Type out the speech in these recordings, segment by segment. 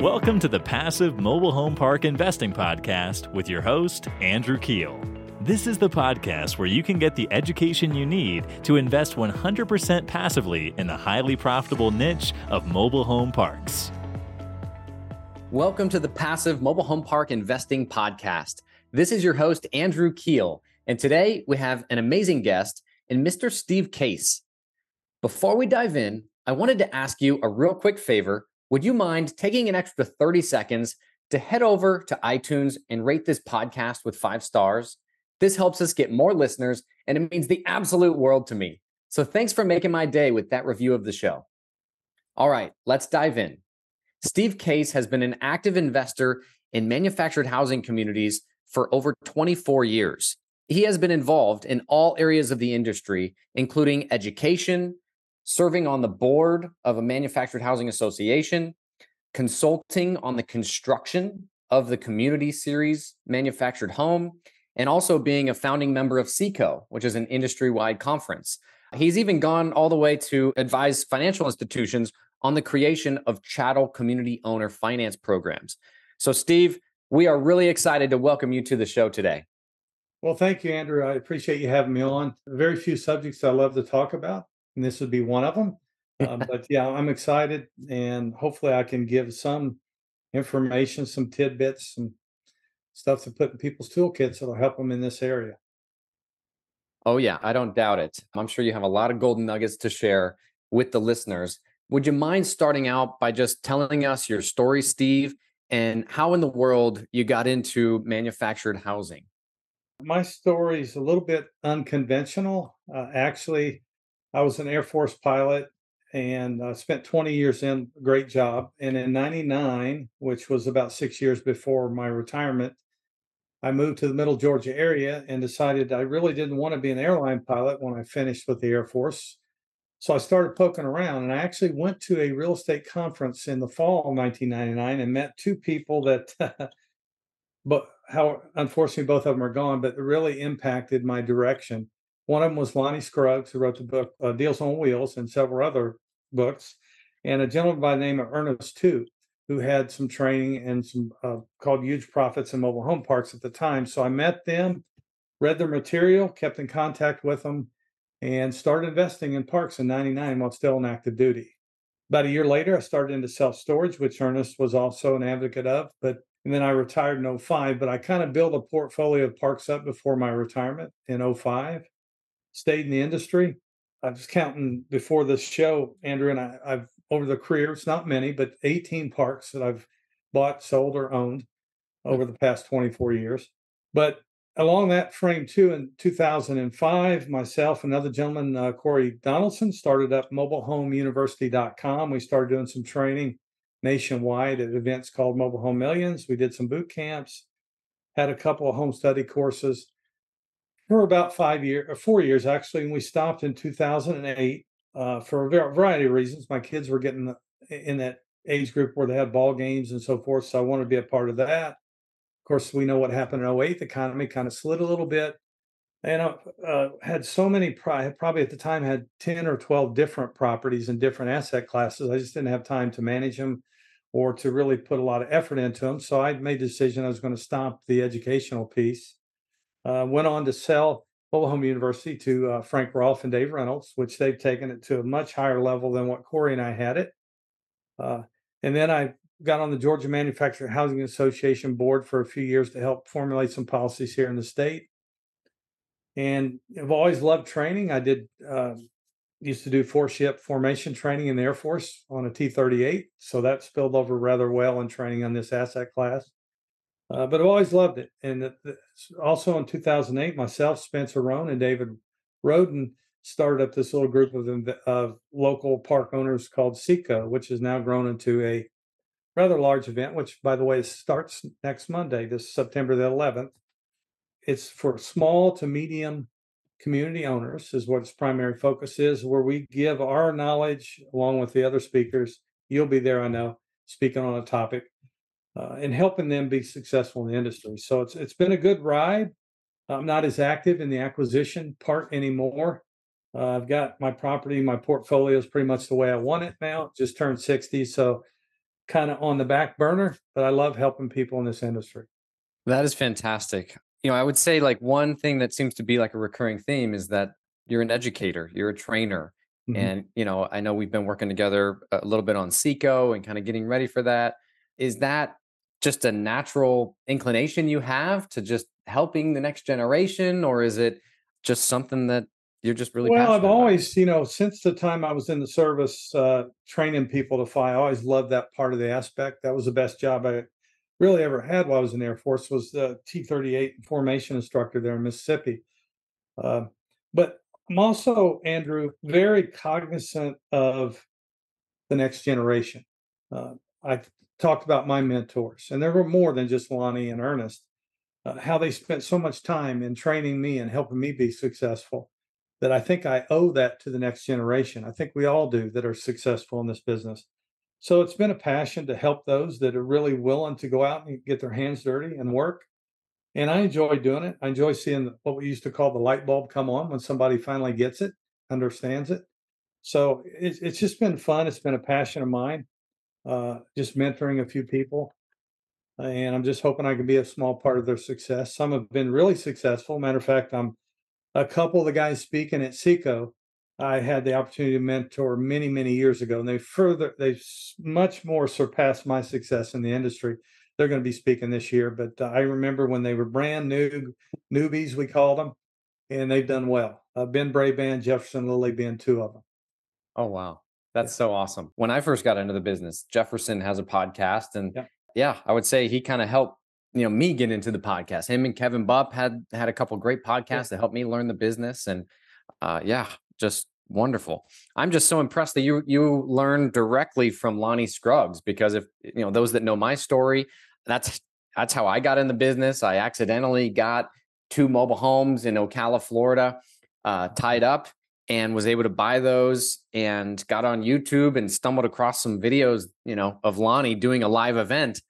Welcome to the Passive Mobile Home Park Investing Podcast with your host, Andrew Keel. This is the podcast where you can get the education you need to invest 100% passively in the highly profitable niche of mobile home parks. Welcome to the Passive Mobile Home Park Investing Podcast. This is your host, Andrew Keel. And today we have an amazing guest in Mr. Steve Case. Before we dive in, I wanted to ask you a real quick favor. Would you mind taking an extra 30 seconds to head over to iTunes and rate this podcast with five stars? This helps us get more listeners, and it means the absolute world to me. So thanks for making my day with that review of the show. All right, let's dive in. Steve Case has been an active investor in manufactured housing communities for over 24 years. He has been involved in all areas of the industry, including education, serving on the board of a manufactured housing association, consulting on the construction of the community series manufactured home, and also being a founding member of SECO, which is an industry wide conference. He's even gone all the way to advise financial institutions on the creation of chattel community owner finance programs. So, Steve, we are really excited to welcome you to the show today. Well, thank you, Andrew. I appreciate you having me on. Very few subjects I love to talk about, and this would be one of them. Uh, but yeah, I'm excited, and hopefully, I can give some information, some tidbits, some stuff to put in people's toolkits that'll help them in this area. Oh, yeah, I don't doubt it. I'm sure you have a lot of golden nuggets to share with the listeners. Would you mind starting out by just telling us your story, Steve, and how in the world you got into manufactured housing? My story is a little bit unconventional. Uh, actually, I was an Air Force pilot and uh, spent 20 years in great job. And in 99, which was about six years before my retirement, I moved to the middle Georgia area and decided I really didn't want to be an airline pilot when I finished with the Air Force. So I started poking around and I actually went to a real estate conference in the fall of 1999 and met two people that, but how unfortunately both of them are gone, but really impacted my direction. One of them was Lonnie Scruggs, who wrote the book uh, Deals on Wheels and several other books, and a gentleman by the name of Ernest Two, who had some training and some uh, called Huge Profits in Mobile Home Parks at the time. So I met them, read their material, kept in contact with them, and started investing in parks in 99 while still in active duty. About a year later, I started into self storage, which Ernest was also an advocate of. But and then I retired in 05, but I kind of built a portfolio of parks up before my retirement in 05, stayed in the industry. I was counting before this show, Andrew, and I, I've over the career, it's not many, but 18 parks that I've bought, sold, or owned over the past 24 years. But along that frame too in 2005 myself and another gentleman uh, corey donaldson started up mobilehomeuniversity.com we started doing some training nationwide at events called mobile home millions we did some boot camps had a couple of home study courses for about five years or four years actually and we stopped in 2008 uh, for a variety of reasons my kids were getting in that age group where they had ball games and so forth so i wanted to be a part of that Of course, we know what happened in 08. The economy kind of slid a little bit. And I uh, had so many, probably at the time had 10 or 12 different properties in different asset classes. I just didn't have time to manage them or to really put a lot of effort into them. So I made the decision I was going to stop the educational piece. Uh, went on to sell Mobile Home University to uh, Frank Rolfe and Dave Reynolds, which they've taken it to a much higher level than what Corey and I had it. Uh, and then I got on the Georgia Manufactured Housing Association board for a few years to help formulate some policies here in the state. And I've always loved training. I did uh, used to do four ship formation training in the Air Force on a T 38. So that spilled over rather well in training on this asset class. Uh, but I've always loved it. And also in 2008, myself, Spencer Roan, and David Roden started up this little group of, of local park owners called SECO, which has now grown into a rather large event, which, by the way, starts next Monday, this September the 11th. It's for small to medium community owners, is what its primary focus is, where we give our knowledge along with the other speakers. You'll be there, I know, speaking on a topic uh, and helping them be successful in the industry. So it's it's been a good ride. I'm not as active in the acquisition part anymore. Uh, I've got my property, my portfolio is pretty much the way I want it now. Just turned 60, so kind of on the back burner, but I love helping people in this industry. That is fantastic. You know, I would say like one thing that seems to be like a recurring theme is that you're an educator, you're a trainer. Mm-hmm. And, you know, I know we've been working together a little bit on Seco and kind of getting ready for that. Is that just a natural inclination you have to just helping the next generation, or is it just something that you're just really well? I've always, you know, since the time I was in the service, uh, training people to fly, I always loved that part of the aspect. That was the best job I really ever had while I was in the Air Force. Was the T-38 formation instructor there in Mississippi. Uh, but I'm also Andrew very cognizant of the next generation. Uh, I talked about my mentors, and there were more than just Lonnie and Ernest. Uh, how they spent so much time in training me and helping me be successful that I think I owe that to the next generation. I think we all do that are successful in this business. So it's been a passion to help those that are really willing to go out and get their hands dirty and work. And I enjoy doing it. I enjoy seeing what we used to call the light bulb come on when somebody finally gets it, understands it. So it's, it's just been fun. It's been a passion of mine uh, just mentoring a few people. And I'm just hoping I can be a small part of their success. Some have been really successful. Matter of fact, I'm a couple of the guys speaking at Seco. I had the opportunity to mentor many, many years ago, and they further, they much more surpassed my success in the industry. They're going to be speaking this year, but uh, I remember when they were brand new newbies, we called them, and they've done well. Uh, ben Braband, Jefferson Lilly being two of them. Oh wow! That's so awesome. When I first got into the business, Jefferson has a podcast, and yeah, yeah I would say he kind of helped you know me get into the podcast. Him and Kevin Bupp had had a couple great podcasts yeah. that helped me learn the business, and uh, yeah, just wonderful. I'm just so impressed that you you learned directly from Lonnie Scruggs because if you know those that know my story, that's that's how I got in the business. I accidentally got two mobile homes in Ocala, Florida, uh, tied up and was able to buy those and got on YouTube and stumbled across some videos, you know, of Lonnie doing a live event.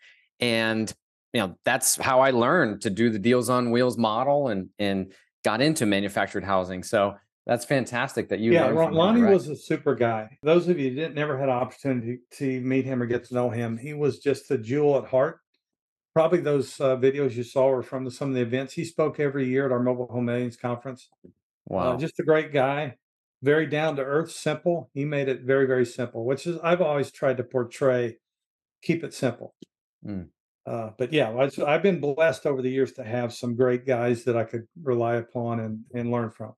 And, you know, that's how I learned to do the deals on wheels model and and got into manufactured housing. So that's fantastic that you yeah lonnie was a super guy. Those of you that never had an opportunity to meet him or get to know him he was just a jewel at heart. Probably those uh, videos you saw were from the, some of the events he spoke every year at our mobile home millions conference. Uh, wow. uh, just a great guy very down to earth, simple. He made it very, very simple, which is I've always tried to portray, keep it simple. Mm. Uh, but yeah, I, have been blessed over the years to have some great guys that I could rely upon and, and learn from.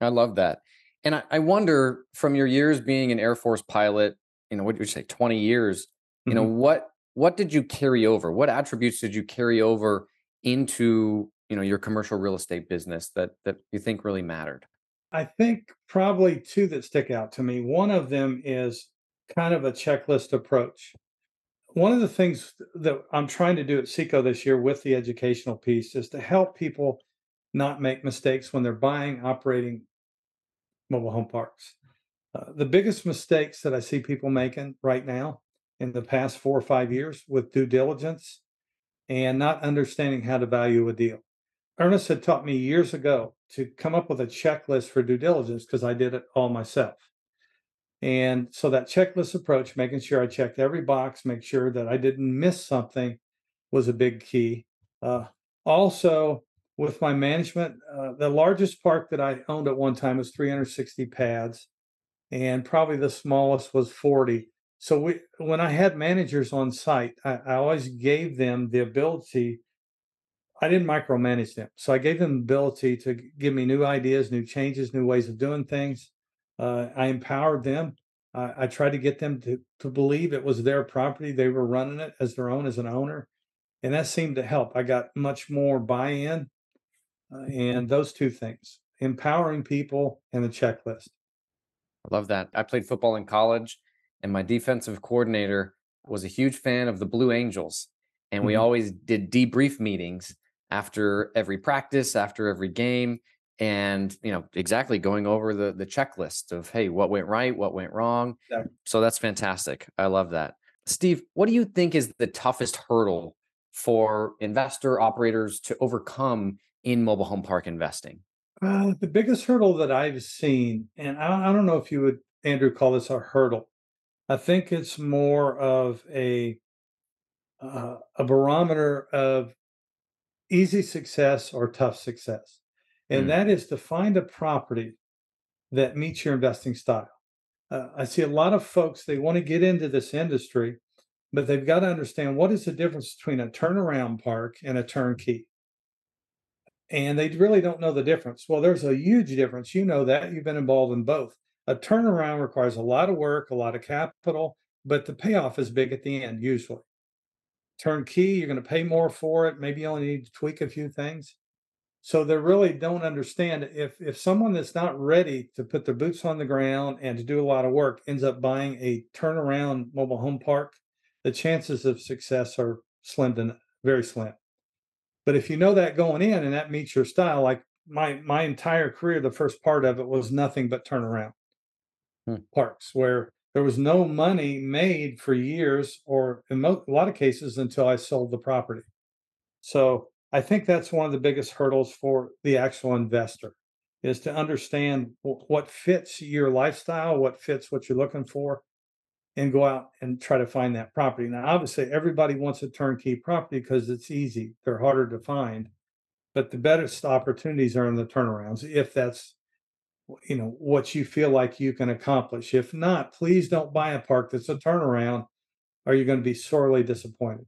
I love that. And I, I wonder from your years being an Air Force pilot, you know, what would you say, 20 years, you mm-hmm. know, what what did you carry over? What attributes did you carry over into, you know, your commercial real estate business that that you think really mattered? I think probably two that stick out to me. One of them is kind of a checklist approach. One of the things that I'm trying to do at Seco this year with the educational piece is to help people not make mistakes when they're buying, operating mobile home parks. Uh, the biggest mistakes that I see people making right now in the past four or five years with due diligence and not understanding how to value a deal. Ernest had taught me years ago to come up with a checklist for due diligence because I did it all myself. And so that checklist approach, making sure I checked every box, make sure that I didn't miss something was a big key. Uh, also, with my management, uh, the largest park that I owned at one time was 360 pads, and probably the smallest was 40. So we, when I had managers on site, I, I always gave them the ability I didn't micromanage them. So I gave them the ability to give me new ideas, new changes, new ways of doing things. Uh, I empowered them. I, I tried to get them to, to believe it was their property. They were running it as their own, as an owner. And that seemed to help. I got much more buy in. Uh, and those two things empowering people and the checklist. I love that. I played football in college, and my defensive coordinator was a huge fan of the Blue Angels. And we mm-hmm. always did debrief meetings after every practice, after every game, and you know exactly going over the the checklist of hey, what went right, what went wrong. Yeah. So that's fantastic. I love that. Steve, what do you think is the toughest hurdle for investor operators to overcome in mobile home park investing? Uh, the biggest hurdle that I've seen, and I, I don't know if you would, Andrew, call this a hurdle, I think it's more of a uh, a barometer of easy success or tough success. And Mm. that is to find a property that meets your investing style. Uh, I see a lot of folks, they want to get into this industry, but they've got to understand what is the difference between a turnaround park and a turnkey. And they really don't know the difference. Well, there's a huge difference. You know that you've been involved in both. A turnaround requires a lot of work, a lot of capital, but the payoff is big at the end, usually. Turnkey, you're going to pay more for it. Maybe you only need to tweak a few things. So they really don't understand if if someone that's not ready to put their boots on the ground and to do a lot of work ends up buying a turnaround mobile home park, the chances of success are slim to very slim. But if you know that going in and that meets your style, like my my entire career, the first part of it was nothing but turnaround Hmm. parks where there was no money made for years or in mo- a lot of cases until I sold the property. So I think that's one of the biggest hurdles for the actual investor is to understand wh- what fits your lifestyle, what fits what you're looking for, and go out and try to find that property. Now, obviously, everybody wants a turnkey property because it's easy. They're harder to find, but the best opportunities are in the turnarounds if that's you know what you feel like you can accomplish. If not, please don't buy a park that's a turnaround, or you're going to be sorely disappointed.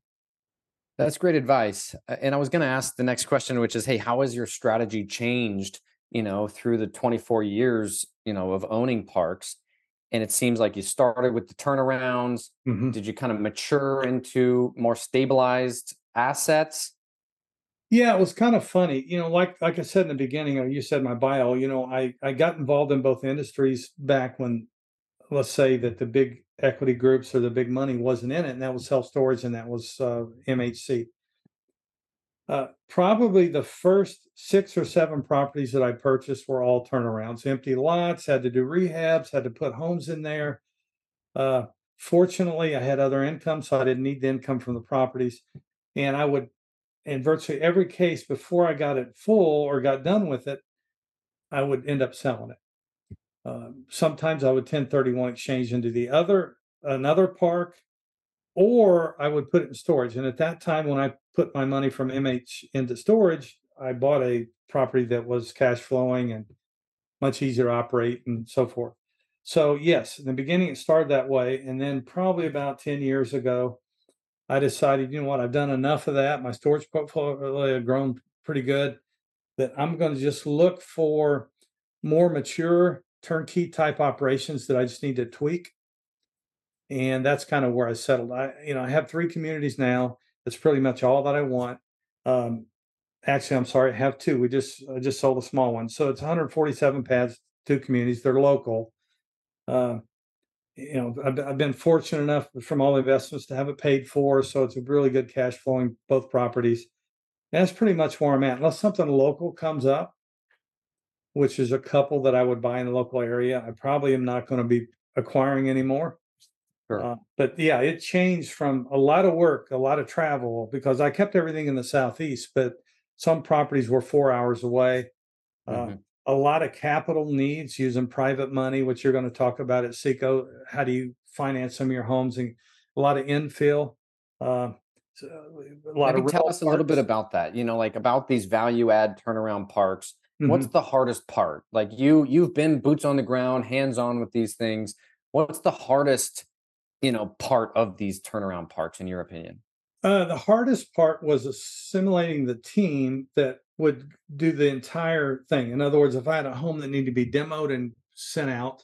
That's great advice. And I was going to ask the next question, which is, hey, how has your strategy changed, you know, through the 24 years, you know, of owning parks? And it seems like you started with the turnarounds. Mhm. Did you kind of mature into more stabilized assets? Yeah, it was kind of funny. You know, like like I said in the beginning, or you said my bio, you know, I I got involved in both industries back when let's say that the big equity groups or the big money wasn't in it, and that was self storage and that was uh, MHC. Uh, probably the first six or seven properties that I purchased were all turnarounds, empty lots, had to do rehabs, had to put homes in there. Uh, fortunately, I had other income, so I didn't need the income from the properties. And I would, in virtually every case, before I got it full or got done with it, I would end up selling it. Um, sometimes I would 1031 exchange into the other another park, or I would put it in storage. And at that time, when I put my money from MH into storage, I bought a property that was cash flowing and much easier to operate and so forth. So yes, in the beginning it started that way, and then probably about 10 years ago, I decided, you know what, I've done enough of that. My storage portfolio had grown pretty good that I'm going to just look for more mature turnkey type operations that I just need to tweak. And that's kind of where I settled. I, you know, I have three communities now. That's pretty much all that I want. Um, actually, I'm sorry, I have two. We just I just sold a small one, so it's 147 pads, two communities. They're local. Um, you know, I've, been- I've been fortunate enough from all the investments to have it paid for, so it's a really good cash flowing both properties. And that's pretty much where I'm at. Unless something local comes up, which is a couple that I would buy in the local area, I probably am not going to be acquiring anymore. Sure. Uh, but yeah, it changed from a lot of work, a lot of travel because I kept everything in the southeast, but some properties were four hours away. Uh, Mhm. A lot of capital needs using private money, which you're going to talk about at Seco. How do you finance some of your homes and a lot of infill? Uh, a lot Maybe of tell us a little bit about that. You know, like about these value add turnaround parks. What's Mhm. the hardest part? Like you, you've been boots on the ground, hands on with these things. What's the hardest, you know, part of these turnaround parks, in your opinion? Uh, the hardest part was assimilating the team that would do the entire thing. In other words, if I had a home that needed to be demoed and sent out,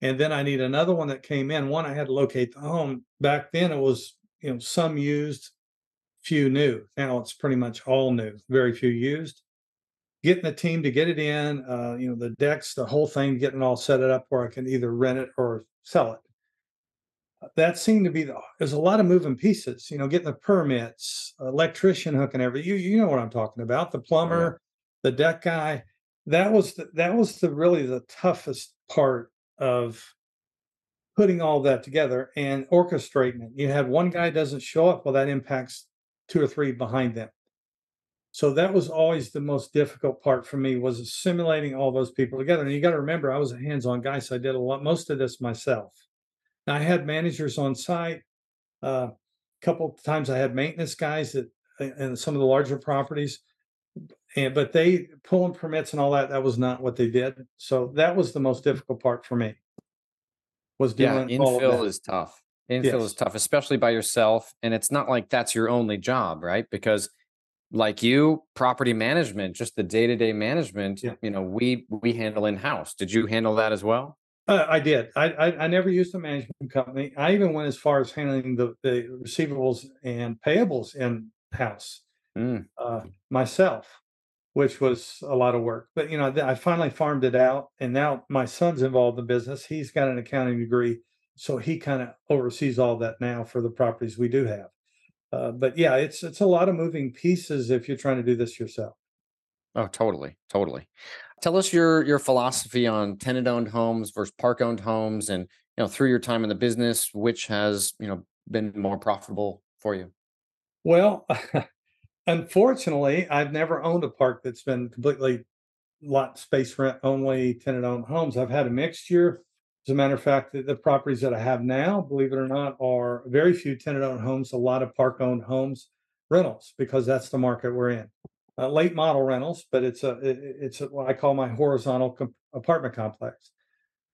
and then I need another one that came in, one I had to locate the home. Back then it was, you know, some used, few new. Now it's pretty much all new, very few used. Getting the team to get it in, uh, you know, the decks, the whole thing, getting all set it up where I can either rent it or sell it that seemed to be the there's a lot of moving pieces you know getting the permits electrician hooking every you you know what i'm talking about the oh, plumber the deck guy. That was the, that was the really the toughest part of putting all that together and orchestrating it. You had one guy doesn't show up well that impacts two or three behind them. So that was always the most difficult part for me was assimilating all those people together. And you got to remember i was a hands-on guy so i did a lot most of this myself I had managers on site. Uh, a couple of times I had maintenance guys that and some of the larger properties and but they pulling permits and all that that was not what they did so that was the most difficult part for me was Yeah, doing all of infill is tough. Infill yes is tough, especially by yourself. And it's not like that's your only job, right? Because like you, property management, just the day-to-day management, yeah you know, we we handle in-house. Did you handle that as well? Uh, i did. I, I i never used a management company. I even went as far as handling the, the receivables and payables in house Mm, uh, myself which was a lot of work. But you know i finally farmed it out and now my son's involved in the business. He's got an accounting degree so he kind of oversees all that now for the properties we do have. Uh, but yeah, it's it's a lot of moving pieces if you're trying to do this yourself. Oh, totally, totally. Tell us your your philosophy on tenant-owned homes versus park-owned homes, and you know, through your time in the business, which has you know been more profitable for you? Well, unfortunately, I've never owned a park that's been completely lot space rent only tenant owned homes. I've had a mixture. As a matter of fact, the, the properties that I have now, believe it or not, are very few tenant owned homes, a lot of park owned homes, rentals, because that's the market we're in. Uh, late model rentals, but it's a it- it's a, what I call my horizontal com- apartment complex.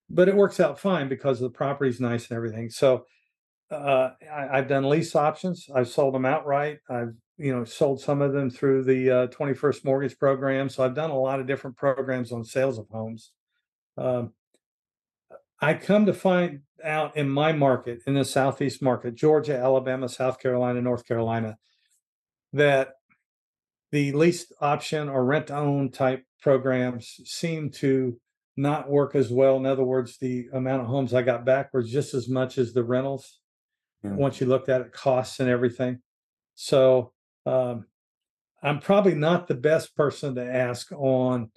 But it works out fine because the property's nice and everything. So uh, I, I've done lease options. I've sold them outright. I've, you know, sold some of them through the uh, 21st mortgage program. So I've done a lot of different programs on sales of homes. Um, I come to find out in my market, in the Southeast market, Georgia, Alabama, South Carolina, North Carolina, that the lease option or rent own type programs seem to not work as well. In other words, the amount of homes I got back were just as much as the rentals Mm. once you looked at it, costs and everything. So um, I'm probably not the best person to ask on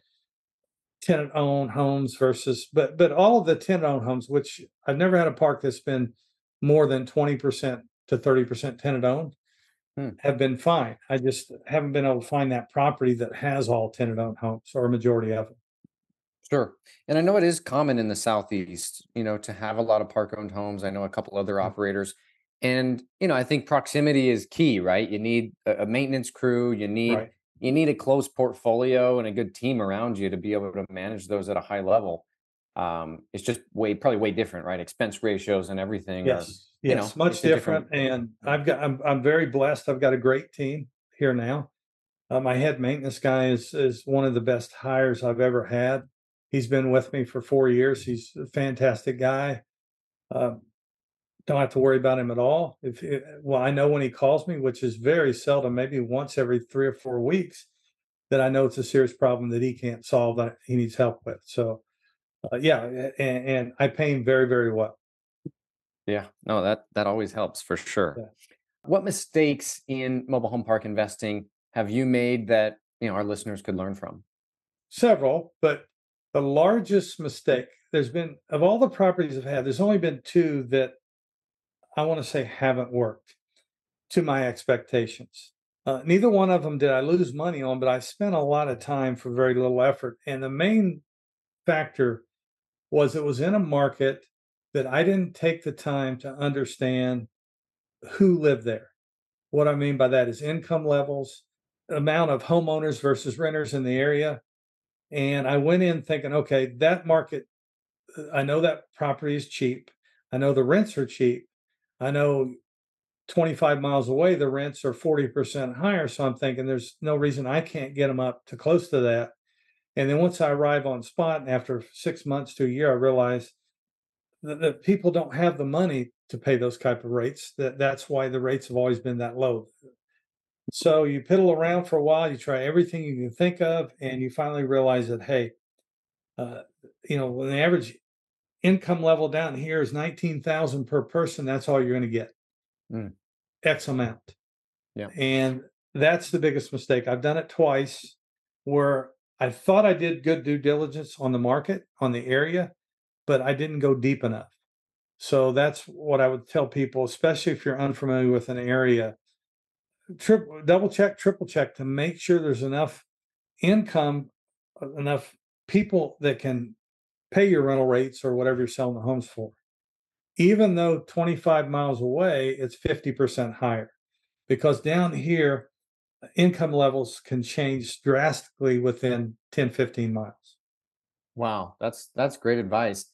tenant owned homes versus, but but all of the tenant owned homes, which I've never had a park that's been more than 20% to 30% tenant owned, Hmm. have been fine. I just haven't been able to find that property that has all tenant owned homes or a majority of them. Sure. And I know it is common in the Southeast, you know, to have a lot of park-owned homes. I know a couple other Mm. operators. And, you know, I think proximity is key, right? You need a, a maintenance crew, you need Right. you need a close portfolio and a good team around you to be able to manage those at a high level. Um, it's just way probably way different, right? Expense ratios and everything are, Yes, you know, yes, much different different. And I've got, I'm, I'm very blessed. I've got a great team here now. Uh, my head maintenance guy is, is one of the best hires I've ever had. He's been with me for four years. He's a fantastic guy. Um, don't have to worry about him at all. If, it- well, I know when he calls me, which is very seldom, maybe once every three or four weeks, that I know it's a serious problem that he can't solve that he needs help with. So, uh, yeah, and, and I pay him very, very well. Yeah, no, that that always helps for sure. Yeah. What mistakes in mobile home park investing have you made that, you know, our listeners could learn from? several, but the largest mistake there's been of all the properties I've had, there's only been two that I want to say haven't worked to my expectations. Uh, neither one of them did I lose money on, but I spent a lot of time for very little effort. And the main factor was it was in a market that I didn't take the time to understand who lived there. What I mean by that is income levels, amount of homeowners versus renters in the area, and I went in thinking, okay, that market, uh, I know that property is cheap. I know the rents are cheap. I know 25 miles away, the rents are 40% higher. So I'm thinking there's no reason I can't get them up to close to that. And then once I arrive on spot, and after six months to a year, I realize that, that people don't have the money to pay those type of rates. That that's why the rates have always been that low. So you piddle around for a while, you try everything you can think of, and you finally realize that, hey, uh, you know, when the average income level down here is 19,000 per person, that's all you're going to get. Mm. X amount. Yeah. And that's the biggest mistake. I've done it twice where I thought I did good due diligence on the market, on the area, but I didn't go deep enough. So that's what I would tell people, especially if you're unfamiliar with an area. Triple, double check, triple check to make sure there's enough income, uh, enough people that can pay your rental rates or whatever you're selling the homes for. even though 25 miles away, it's 50% higher because down here, income levels can change drastically within 10, 15 miles. Wow, that's that's great advice.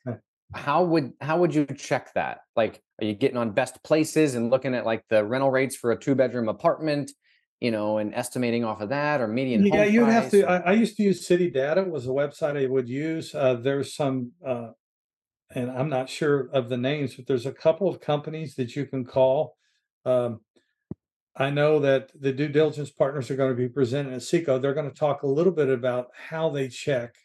How would how would you check that? Like, are you getting on best places and looking at like the rental rates for a two bedroom apartment, you know, and estimating off of that or median? Yeah, home you'd have to. I, I used to use City Data was a website I would use. Uh, there's some, uh, and I'm not sure of the names, but there's a couple of companies that you can call. Um, I know that the due diligence partners are going to be presenting at SECO. They're going to talk a little bit about how they check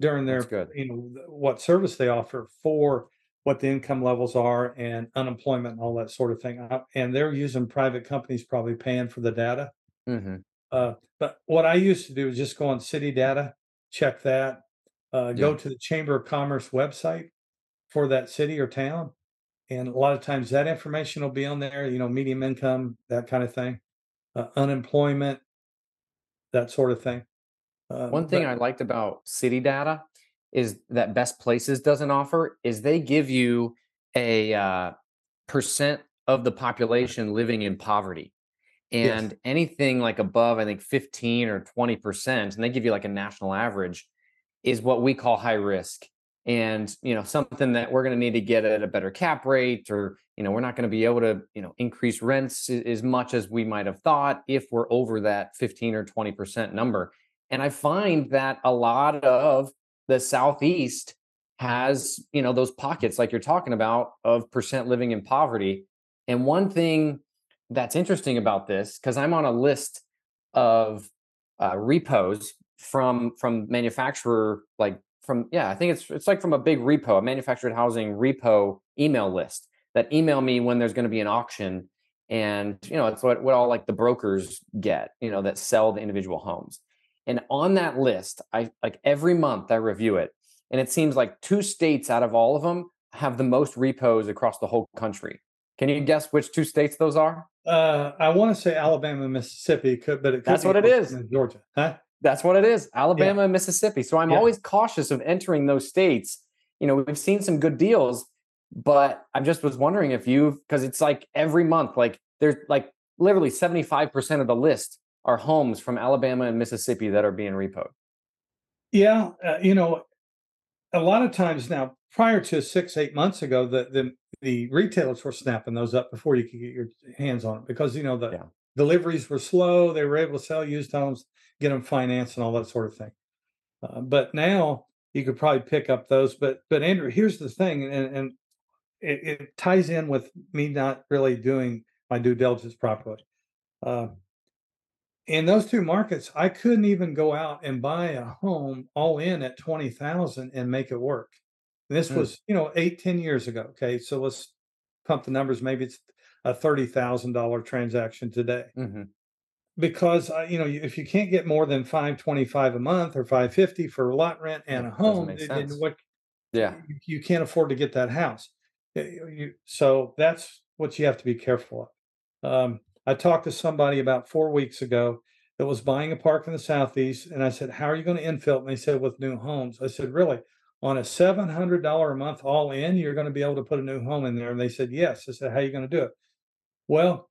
during their, you know, what service they offer for what the income levels are and unemployment and all that sort of thing. And they're using private companies probably paying for the data. Mhm. Uh, but what I used to do is just go on city data, check that, uh, go to the Chamber of Commerce website for that city or town. And a lot of times that information will be on there, you know, medium income, that kind of thing, uh, unemployment, that sort of thing. Uh, One thing but- I liked about City Data is that Best Places doesn't offer is they give you a uh, percent of the population living in poverty. Yes. And anything like above, I think 15 or 20%, and they give you like a national average, is what we call high risk. And you know, something that we're going to need to get at a better cap rate, or you know, we're not going to be able to, you know, increase rents as much as we might have thought if we're over that 15 or 20% number. And I find that a lot of the Southeast has, you know, those pockets like you're talking about of percent living in poverty. And one thing that's interesting about this, because I'm on a list of uh, repos from from manufacturer, like from yeah, I think it's it's like from a big repo, a manufactured housing repo email list that email me when there's going to be an auction. And you know, it's what, what all like the brokers get, you know, that sell the individual homes. And on that list, I like every month I review it. And it seems like two states out of all of them have the most repos across the whole country. Can you guess which two states those are? Uh, I want to say Alabama, and Mississippi, but it could That's be what it is. Georgia, huh? That's what it is Alabama and Mississippi. So I'm Yeah. always cautious of entering those states. You know, we've seen some good deals, but I just was wondering if you've, because it's like every month, like there's like literally 75% of the list are homes from Alabama and Mississippi that are being repoed. Yeah, uh, you know, a lot of times now, prior to six, eight months ago, the the the retailers were snapping those up before you could get your hands on it because you know the Yeah. deliveries were slow. They were able to sell used homes, get them financed, and all that sort of thing. Uh, but now you could probably pick up those. But but Andrew, here's the thing, and and it, it ties in with me not really doing my due diligence properly. Uh, in those two markets, I couldn't even go out and buy a home all in at 20,000 and make it work. And this Mm. was, you know, eight ten years ago. Okay. So let's pump the numbers. Maybe it's a $30,000 transaction today Mhm. Because, uh, you know, if you can't get more than 525 a month or 550 for lot rent and a home, then- what Yeah. you, can't afford to get that house. You- so that's what you have to be careful of. Um, I talked to somebody about four weeks ago that was buying a park in the southeast, and I said, "How are you going to infill?" it?" And they said, "With new homes." I said, "Really? On a seven hundred dollar a month all in, you're going to be able to put a new home in there?" And they said, "Yes." I said, "How are you going to do it?" Well,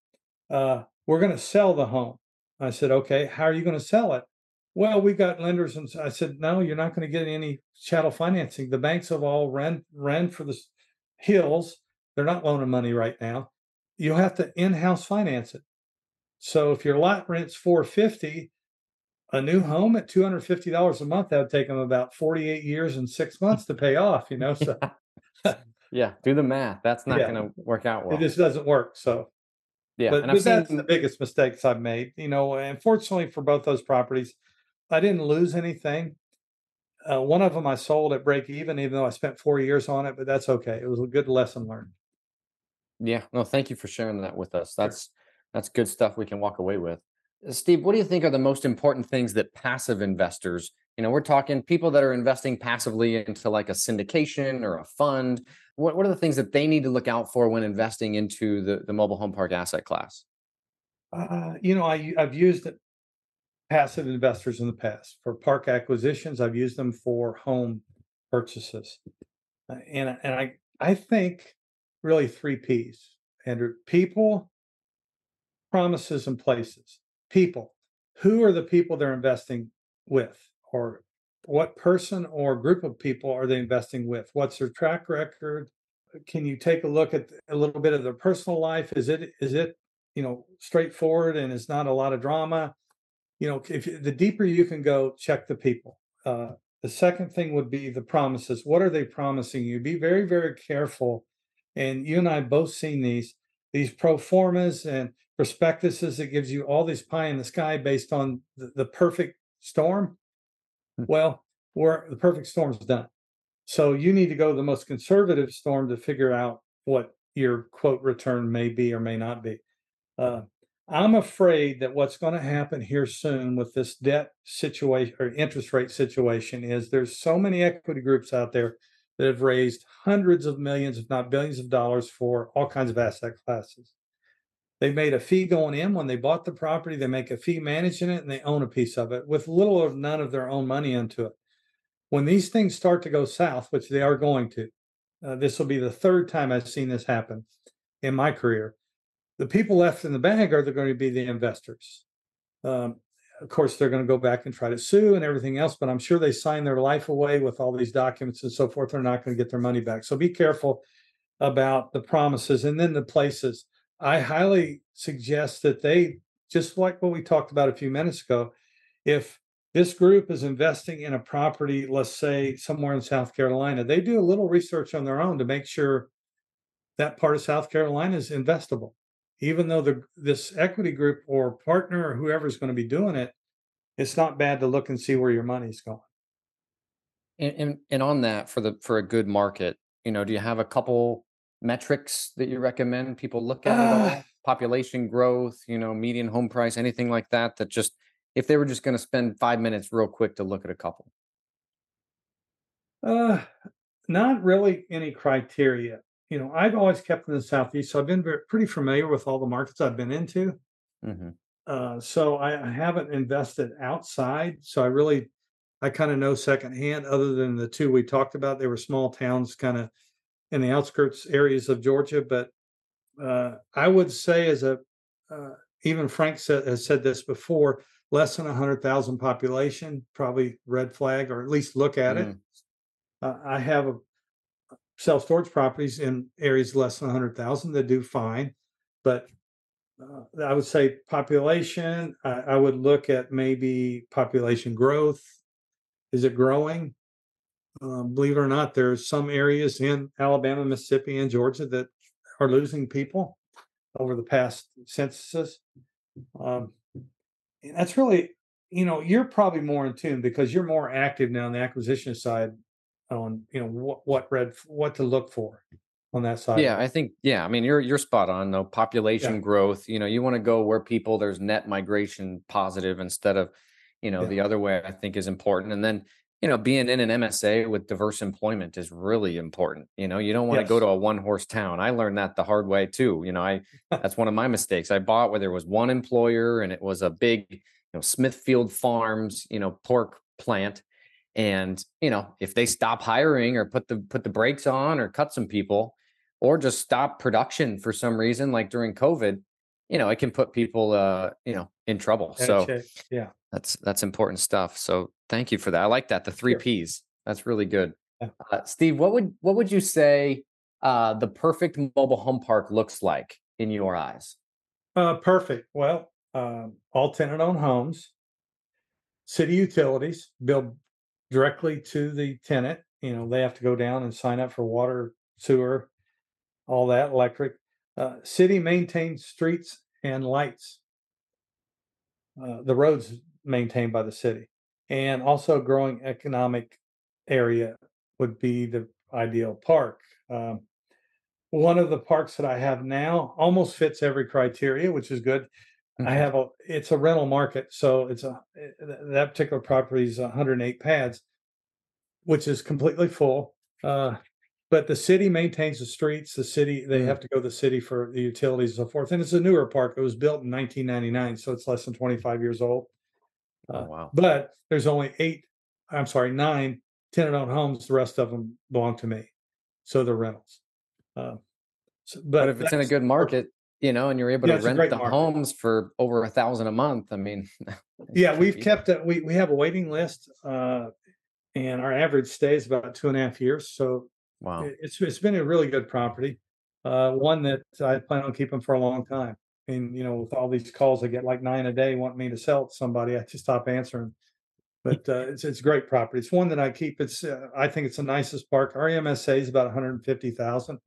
uh, we're going to sell the home. I said, "Okay, how are you going to sell it?" Well, we've got lenders, and I said, "No, you're not going to get any chattel financing. The banks have all ran ran for the hills. They're not loaning money right now. You'll have to in-house finance it. So if your lot rent's 450, a new home at $250 a month, that would take them about 48 years and six months to pay off, you know. So Yeah. Do the math. That's not Yeah. going to work out well. it just doesn't work. So yeah. but, but that's seen, the biggest mistakes I've made. You know, and fortunately for both those properties, I didn't lose anything. Uh, one of them I sold at break even, even though I spent four years on it, but that's okay. It was a good lesson learned. Yeah, no, thank you for sharing that with us. That's that's good stuff we can walk away with. Uh, Steve, what do you think are the most important things that passive investors, you know, we're talking people that are investing passively into like a syndication or a fund. What what are the things that they need to look out for when investing into the, the mobile home park asset class? Uh, you know, I I've used passive investors in the past for park acquisitions. I've used them for home purchases, Uh, and and I I think really three P's, Andrew people, promises, and places. People. Who are the people they're investing with? Or what person or group of people are they investing with? What's their track record? Can you take a look at a little bit of their personal life? Is it is it you know straightforward and it's not a lot of drama? You know, if the deeper you can go, check the people. Uh, the second thing would be the promises. What are they promising you? Be very, very careful. And you and I both seen these these pro formas and prospectuses that gives you all this pie in the sky based on the, the perfect storm. Well, where the perfect storm is done. So you need to go to the most conservative storm to figure out what your quote return may be or may not be. Uh, I'm afraid that what's going to happen here soon with this debt situation or interest rate situation is there's so many equity groups out there that have raised hundreds of millions, if not billions of dollars for all kinds of asset classes. They made a fee going in when they bought the property, they make a fee managing it, and they own a piece of it with little or none of their own money into it. When these things start to go south, which they are going to, uh, this will be the third time I've seen this happen in my career the people left in the bag are going to be the investors. Um, of course, they're going to go back and try to sue and everything else, but I'm sure they signed their life away with all these documents and so forth. They're not going to get their money back. So be careful about the promises and then the places. I highly suggest that they, just like what we talked about a few minutes ago, if this group is investing in a property, let's say somewhere in South Carolina, they do a little research on their own to make sure that part of South Carolina is investable even though the this equity group or partner or whoever is going to be doing it, it's not bad to look and see where your money's going. And, and and on that for the for a good market, you know, do you have a couple metrics that you recommend people look at? Uh, Population growth, you know, median home price, anything like that. That just if they were just going to spend five minutes real quick to look at a couple. Uh, not really any criteria you know, I've always kept in the southeast, so I've been very, pretty familiar with all the markets I've been into. Mm-hmm. Uh, so I, I, haven't invested outside, so I really, I kind of know secondhand. Other than the two we talked about, they were small towns, kind of in the outskirts areas of Georgia. But uh, I would say, as a uh, even Frank said, has said this before, less than hundred thousand population, probably red flag, or at least look at mm. it. Uh, I have a self storage properties in areas less than 100,000 that do fine. But uh, I would say population, I, I, would look at maybe population growth. Is it growing? Uh, believe it or not, there's some areas in Alabama, Mississippi, and Georgia that are losing people over the past censuses. Um, that's really, you know, you're probably more in tune because you're more active now on the acquisition side on you know what what red what to look for on that side. Yeah, I think yeah. I mean, you're you're spot on. though. population yeah. growth. You know, you want to go where people there's net migration positive instead of you know yeah. the other way. I think is important. And then you know being in an MSA with diverse employment is really important. You know, you don't want yes. to go to a one horse town. I learned that the hard way too. You know, I that's one of my mistakes. I bought where there was one employer and it was a big you know Smithfield Farms you know pork plant and you know, if they stop hiring or put the put the brakes on or cut some people, or just stop production for some reason, like during COVID, you know, it can put people uh, you know, in trouble. So yeah, that's that's important stuff. So thank you for that. I like that. The three sure. P's. That's really good. Yeah. Uh, Steve, what would what would you say uh, the perfect mobile home park looks like in your eyes? Uh, perfect. Well, um, all tenant owned homes, city utilities, billed directly to the tenant. You know, they have to go down and sign up for water, sewer, all that, electric. Uh, city maintains streets and lights. Uh, the roads maintained by the city, and also growing economic area would be the ideal park. Um, one of the parks that I have now almost fits every criteria, which is good. I mm-hmm. have a it's a rental market, so it's a eh, that particular property is 108 pads, which is completely full. Uh, but the city maintains the streets. The city they mm. have to go to the city for the utilities and so forth. And it's a newer park. It was built in 1999, so it's less than 25 years old. Uh, oh, wow! But there's only eight. I'm sorry, nine tenant-owned homes. The rest of them belong to me, so they're rentals. Uh, So- But if it's in a good market, you know, and you're able Yeah, to rent the market. homes for over a thousand a month, I mean, Yeah, we've kept it. We we have a waiting list, uh, and our average stay is about two and a half years. So wow. it- it's it's been a really good property, uh, one that I plan on keeping for a long time. And you know, with all these calls, I get like nine a day wanting me to sell it to somebody. I just stop answering. But uh, it's it's a great property. It's one that I keep. It's uh, I think it's the nicest park. Our MSA is about one hundred fifty thousand,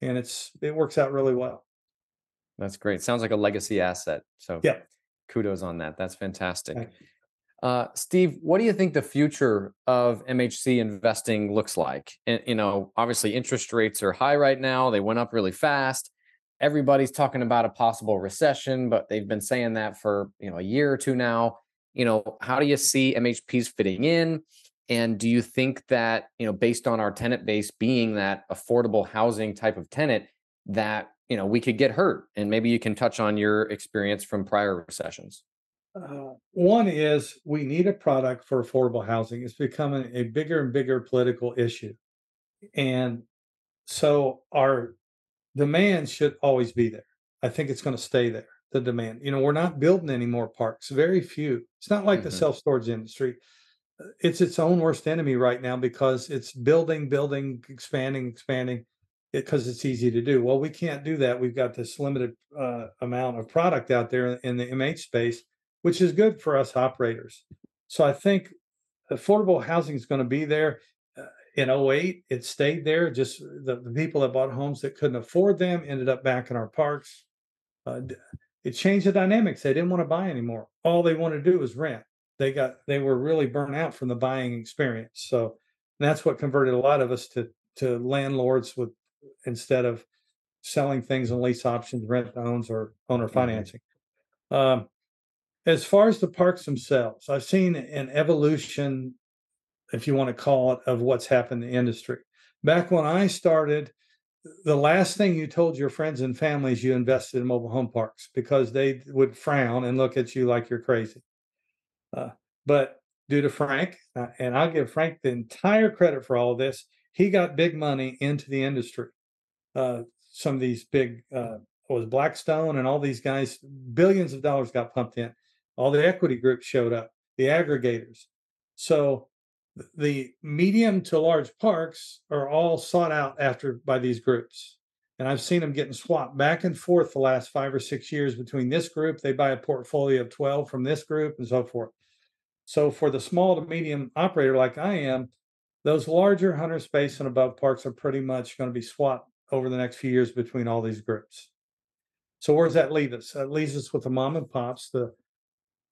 and it's it works out really well. That's great. Sounds like a legacy asset. So Yeah. kudos on that. That's fantastic. Uh, Steve, what do you think the future of MHC investing looks like? And, you know, obviously interest rates are high right now. They went up really fast. Everybody's talking about a possible recession, but they've been saying that for, you know, a year or two now. You know, how do you see MHPs fitting in? And do you think that, you know, based on our tenant base being that affordable housing type of tenant, that, you know, we could get hurt? And maybe you can touch on your experience from prior recessions. Uh, one is we need a product for affordable housing. It's becoming a bigger and bigger political issue. And so our demand should always be there. I think it's going to stay there, the demand. You know, we're not building any more parks, very few. It's not like the Mhm. self storage industry. Uh, It's its own worst enemy right now because it's building, building, expanding, expanding because it's easy to do. Well, we can't do that. We've got this limited uh, amount of product out there in the MH space which is good for us operators. So I think affordable housing is going to be there. Uh, in 08, it stayed there. Just the, the people that bought homes that couldn't afford them ended up back in our parks. Uh, it changed the dynamics. They didn't want to buy anymore. All they wanted to do was rent. They got they were really burnt out from the buying experience. So that's what converted a lot of us to to landlords with instead of selling things on lease options, rent owns, or owner financing. Um, as far as the parks themselves, I've seen an evolution, if you want to call it, of what's happened in the industry. Back when I started, the last thing you told your friends and families you invested in mobile home parks because they would frown and look at you like you're crazy. Uh, but due to Frank, uh, and I'll give Frank the entire credit for all of this, he got big money into the industry. Uh, some of these big uh, was Blackstone and all these guys, billions of dollars got pumped in all the equity groups showed up, the aggregators. So the medium to large parks are all sought out after by these groups. And I've seen them getting swapped back and forth the last five or six years between this group. They buy a portfolio of 12 from this group and so forth. So for the small to medium operator like I am, those larger 100 space and above parks are pretty much going to be swapped over the next few years between all these groups. So where does that leave us? That leaves us with the mom and pops, the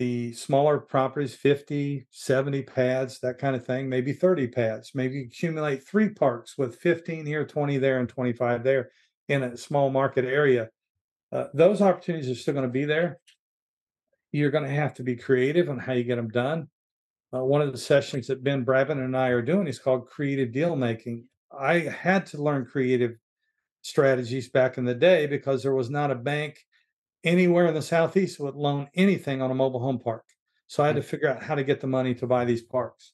the smaller properties 50 70 pads that kind of thing maybe 30 pads maybe accumulate three parks with 15 here 20 there and 25 there in a small market area uh, those opportunities are still going to be there. You're going to have to be creative on how you get them done. Uh, one of the sessions that ben brabin and i are doing is called creative deal making. I had to learn creative strategies back in the day because there was not a bank anywhere in the southeast would loan anything on a mobile home park. So I had to figure out how to get the money to buy these parks.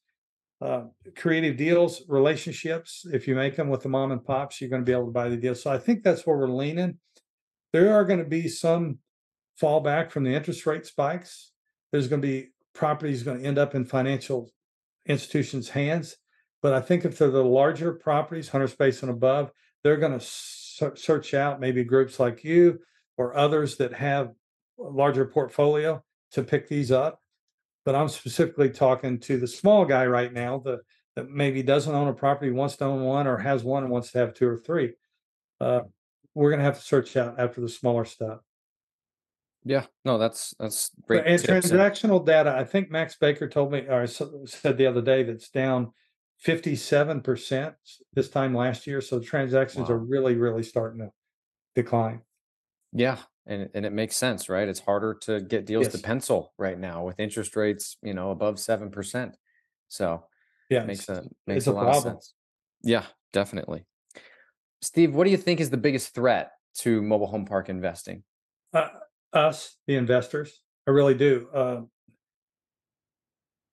Uh, creative deals, relationships. If you make them with the mom and pops, you're going to be able to buy the deal. So I think that's where we're leaning. There are going to be some fallback from the interest rate spikes. There's going to be properties going to end up in financial institutions' hands. But I think if they're the larger properties, 100 space and above, they're going to search out maybe groups like you or others that have a larger portfolio to pick these up. But I'm specifically talking to the small guy right now that, that maybe doesn't own a property, wants to own one, or has one and wants to have two or three. Uh, we're going to have to search out after the smaller stuff. Yeah, no, that's that's great. And tips transactional data, I think Max Baker told me or said the other day that's down 57% this time last year. So transactions are really, really starting to decline. Yeah, and and it makes sense, right? It's harder to get deals to pencil right now with interest rates, you know, above seven percent. So Yeah. makes a makes it's a a lot of sense. Yeah, definitely. Steve, what do you think is the biggest threat to mobile home park investing? uh, us, the investors. I really do. Uh,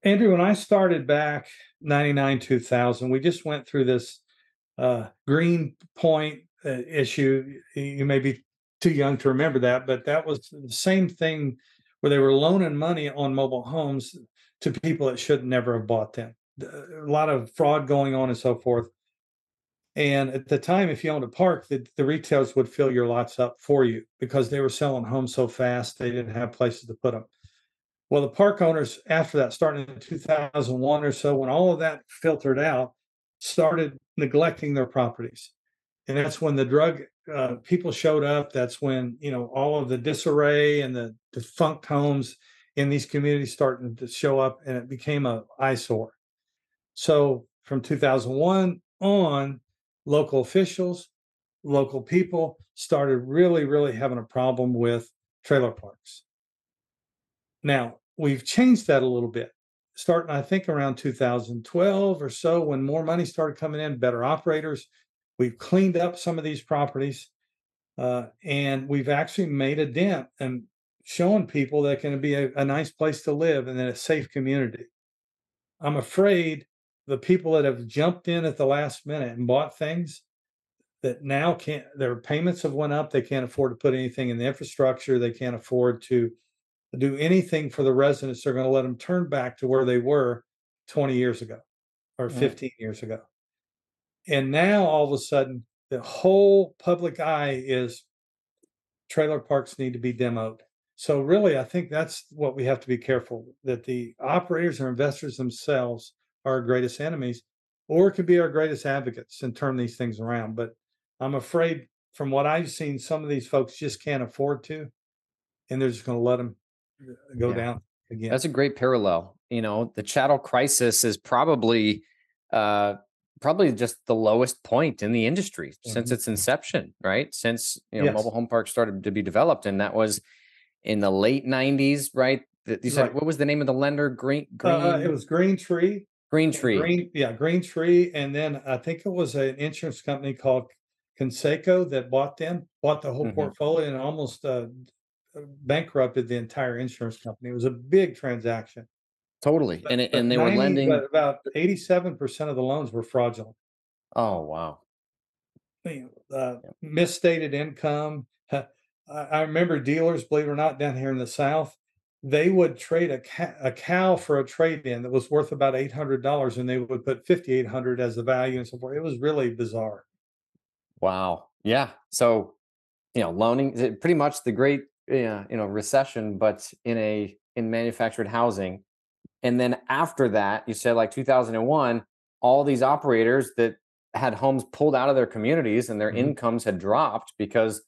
Andrew, when I started back 99, 2000, we just went through this uh, green point uh, issue. You may be too young to remember that, but that was the same thing where they were loaning money on mobile homes to people that should never have bought them. A lot of fraud going on and so forth. And at the time, if you owned a park, the, the retailers would fill your lots up for you because they were selling homes so fast they didn't have places to put them. Well, the park owners, after that, starting in 2001 or so, when all of that filtered out, started neglecting their properties. And that's when the drug uh, people showed up. That's when, you know, all of the disarray and the defunct homes in these communities starting to show up and it became a eyesore. So from 2001 on, local officials, local people started really, really having a problem with trailer parks. Now, we've changed that a little bit, starting, I think, around 2012 or so, when more money started coming in, better operators. We've cleaned up some of these properties uh, and we've actually made a dent and showing people that can be a, a nice place to live and then a safe community. I'm afraid the people that have jumped in at the last minute and bought things that now can't their payments have went up they can't afford to put anything in the infrastructure they can't afford to do anything for the residents they're going to let them turn back to where they were 20 years ago or 15 years ago and now all of a sudden the whole public eye is trailer parks need to be demoed so really i think that's what we have to be careful that the operators or investors themselves are our greatest enemies, or could be our greatest advocates and turn these things around. But I'm afraid, from what I've seen, some of these folks just can't afford to, and they're just going to let them uh, go yeah. down again. That's a great parallel. You know, the chattel crisis is probably uh, probably just the lowest point in the industry mm-hmm. since its inception, right? Since you know yes. mobile home parks started to be developed, and that was in the late '90s, right? You said right. what was the name of the lender? Green, Green. Uh, it was Green Tree. Green Tree. Green, yeah, Green Tree. And then I think it was an insurance company called Conseco that bought them, bought the whole mm-hmm. portfolio and almost uh, bankrupted the entire insurance company. It was a big transaction. Totally. And it, and they 90, were lending about 87% of the loans were fraudulent. Oh, wow. Uh, misstated income. I remember dealers, believe it or not, down here in the South, they would trade a, ca- a cow for a trade in that was worth about eight hundred dollars, and they would put fifty eight hundred as the value and so forth. It was really bizarre. Wow. Yeah. So, you know, loaning pretty much the great you know recession, but in a in manufactured housing, and then after that, you said like two thousand and one, all these operators that had homes pulled out of their communities and their mm-hmm. incomes had dropped because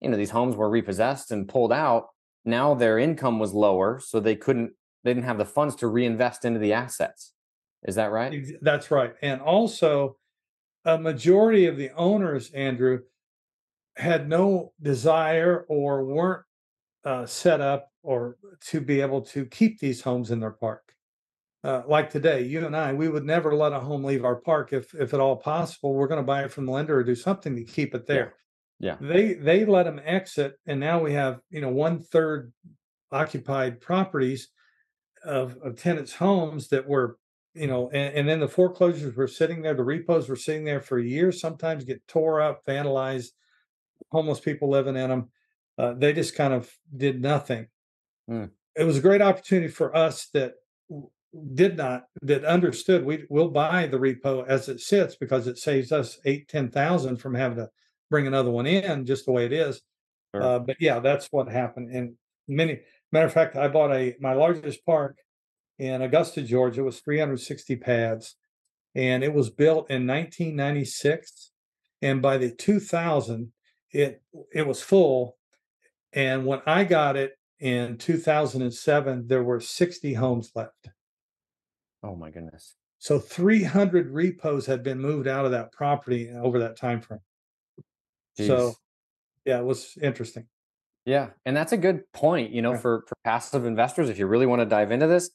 you know these homes were repossessed and pulled out. Now their income was lower so they couldn't they didn't have the funds to reinvest into the assets. Is that right? That's right. And also a majority of the owners andrew had no desire or weren't uh, set up or to be able to keep these homes in their park uh, like today you and i we would never let a home leave our park if if at all possible we're going to buy it from the lender or do something to keep it there yeah. They they let them exit, and now we have you know one third occupied properties of, of tenants' homes that were you know, and, and then the foreclosures were sitting there, the repos were sitting there for years. Sometimes get tore up, vandalized, homeless people living in them. Uh, they just kind of did nothing. Mm. It was a great opportunity for us that did not that understood we will buy the repo as it sits because it saves us eight ten thousand from having to bring another one in just the way it is. Sure. Uh, but yeah, that's what happened. And many matter of fact, I bought a my largest park in Augusta, Georgia, was 360 pads, and it was built in 1996. And by the 2000, it it was full. And when I got it in 2007, there were 60 homes left. Oh my goodness! So 300 repos had been moved out of that property over that time frame. Jeez. So yeah, it was interesting. Yeah. And that's a good point, you know, yeah. for, for passive investors. If you really want to dive into this,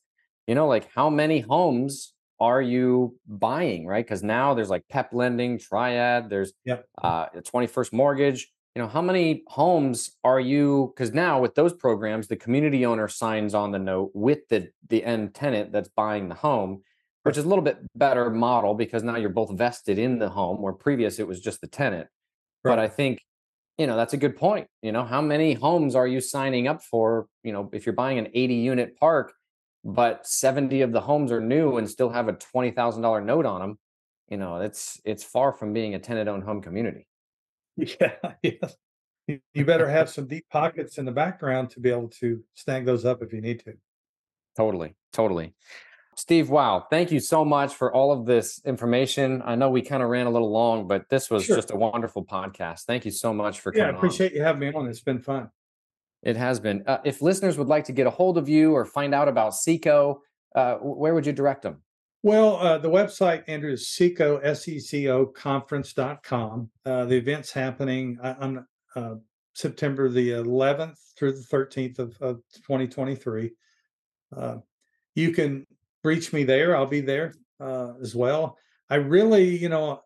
you know, like how many homes are you buying, right? Because now there's like PEP lending, Triad, there's yep. uh, 21st mortgage. You know, how many homes are you? Because now with those programs, the community owner signs on the note with the the end tenant that's buying the home, which is a little bit better model because now you're both vested in the home. Where previous it was just the tenant. Right. But I think, you know, that's a good point. You know, how many homes are you signing up for? You know, if you're buying an 80 unit park, but 70 of the homes are new and still have a $20,000 note on them, you know, it's it's far from being a tenant owned home community. Yeah, yes. You better have some deep pockets in the background to be able to snag those up if you need to. Totally, totally. Steve, wow, thank you so much for all of this information. I know we kind of ran a little long, but this was sure. just a wonderful podcast. Thank you so much for coming. Yeah, I appreciate on. you having me on. It's been fun. It has been. Uh, if listeners would like to get a hold of you or find out about SECO, uh, where would you direct them? Well, uh, the website, Andrew, is SECO, S-E-C-O conference.com. Uh, the event's happening on uh, September the 11th through the 13th of, of 2023. Uh, you can reach me there. I'll be there uh, as well. I really, you know,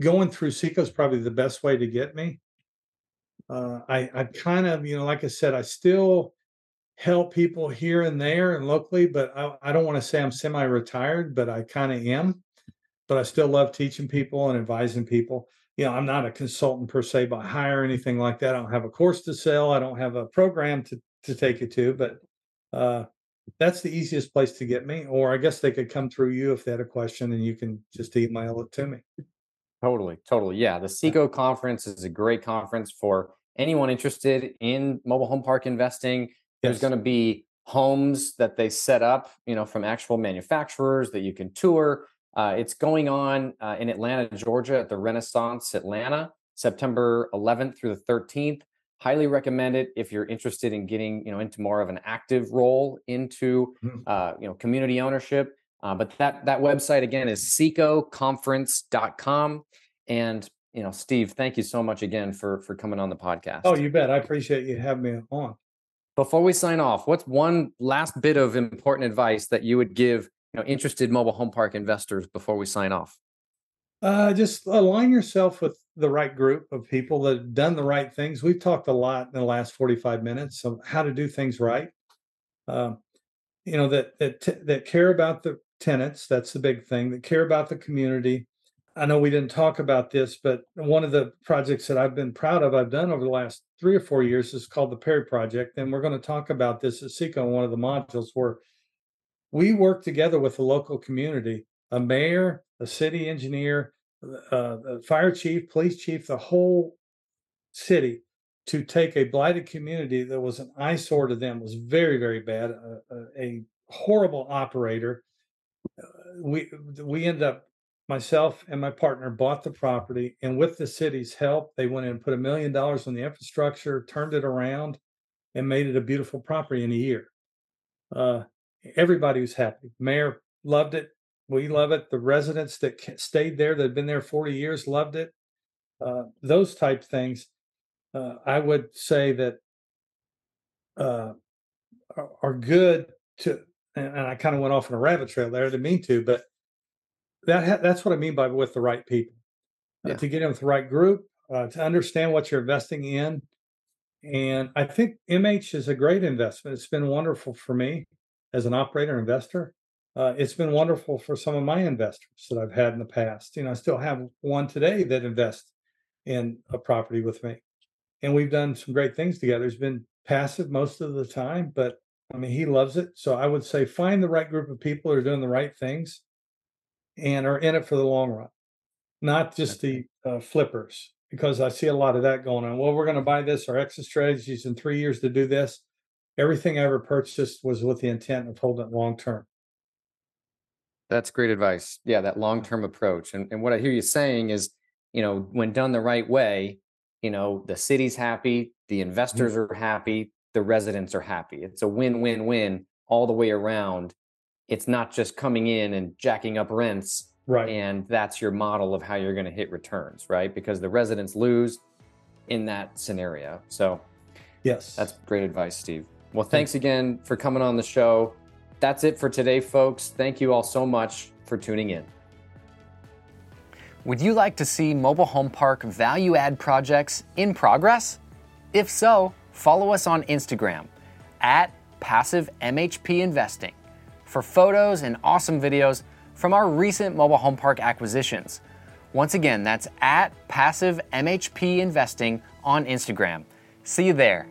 going through SECO is probably the best way to get me. Uh, I, I kind of, you know, like I said, I still help people here and there and locally, but I, I don't want to say I'm semi-retired, but I kind of am. But I still love teaching people and advising people. You know, I'm not a consultant per se by hire or anything like that. I don't have a course to sell. I don't have a program to to take you to, but uh, that's the easiest place to get me. Or I guess they could come through you if they had a question and you can just email it to me. Totally, totally. Yeah. The SECO conference is a great conference for anyone interested in mobile home park investing. Yes. There's going to be homes that they set up, you know, from actual manufacturers that you can tour. Uh, it's going on uh, in Atlanta, Georgia at the Renaissance Atlanta, September 11th through the 13th highly recommend it if you're interested in getting you know into more of an active role into mm-hmm. uh, you know community ownership uh, but that that website again is secoconference.com and you know steve thank you so much again for for coming on the podcast oh you bet i appreciate you having me on before we sign off what's one last bit of important advice that you would give you know interested mobile home park investors before we sign off uh, just align yourself with the right group of people that have done the right things. We've talked a lot in the last 45 minutes of how to do things right. Uh, you know that that that care about the tenants. That's the big thing. That care about the community. I know we didn't talk about this, but one of the projects that I've been proud of, I've done over the last three or four years, is called the Perry Project, and we're going to talk about this at SECO in one of the modules where we work together with the local community, a mayor, a city engineer, uh, the fire chief, police chief, the whole city to take a blighted community that was an eyesore to them was very very bad uh a horrible operator. Uh, we we end up myself and my partner bought the property and with the city's help they went in and put a million dollars on the infrastructure turned it around and made it a beautiful property in a year uh, everybody was happy mayor loved it we love it. The residents that stayed there, that had been there 40 years, loved it. Uh, those type things. Uh, I would say that uh, are, are, good to, and, and I kind of went off on a rabbit trail there. I didn't mean to, but that ha- that's what I mean by with the right people. Uh, to get in with the right group, uh, to understand what you're investing in. And I think MH is a great investment. It's been wonderful for me as an operator investor uh, it's been wonderful for some of my investors that I've had in the past. You know, I still have one today that invests in a property with me, and we've done some great things together. He's been passive most of the time, but I mean, he loves it. So I would say find the right group of people who are doing the right things and are in it for the long run, not just the uh, flippers, because I see a lot of that going on. Well, we're going to buy this or exit strategies in three years to do this. Everything I ever purchased was with the intent of holding it long term. That's great advice. Yeah, that long term approach. And, and what I hear you saying is, you know, when done the right way, you know, the city's happy, the mm-hmm. investors are happy, the residents are happy. It's a win win win all the way around. It's not just coming in and jacking up rents. Right. And that's your model of how you're going to hit returns, right? Because the residents lose in that scenario. So, yes, that's great advice, Steve. Well, thanks again for coming on the show. That's it for today, folks. Thank you all so much for tuning in. Would you like to see mobile home park value add projects in progress? If so, follow us on Instagram at Passive MHP Investing for photos and awesome videos from our recent mobile home park acquisitions. Once again, that's at Passive MHP Investing on Instagram. See you there.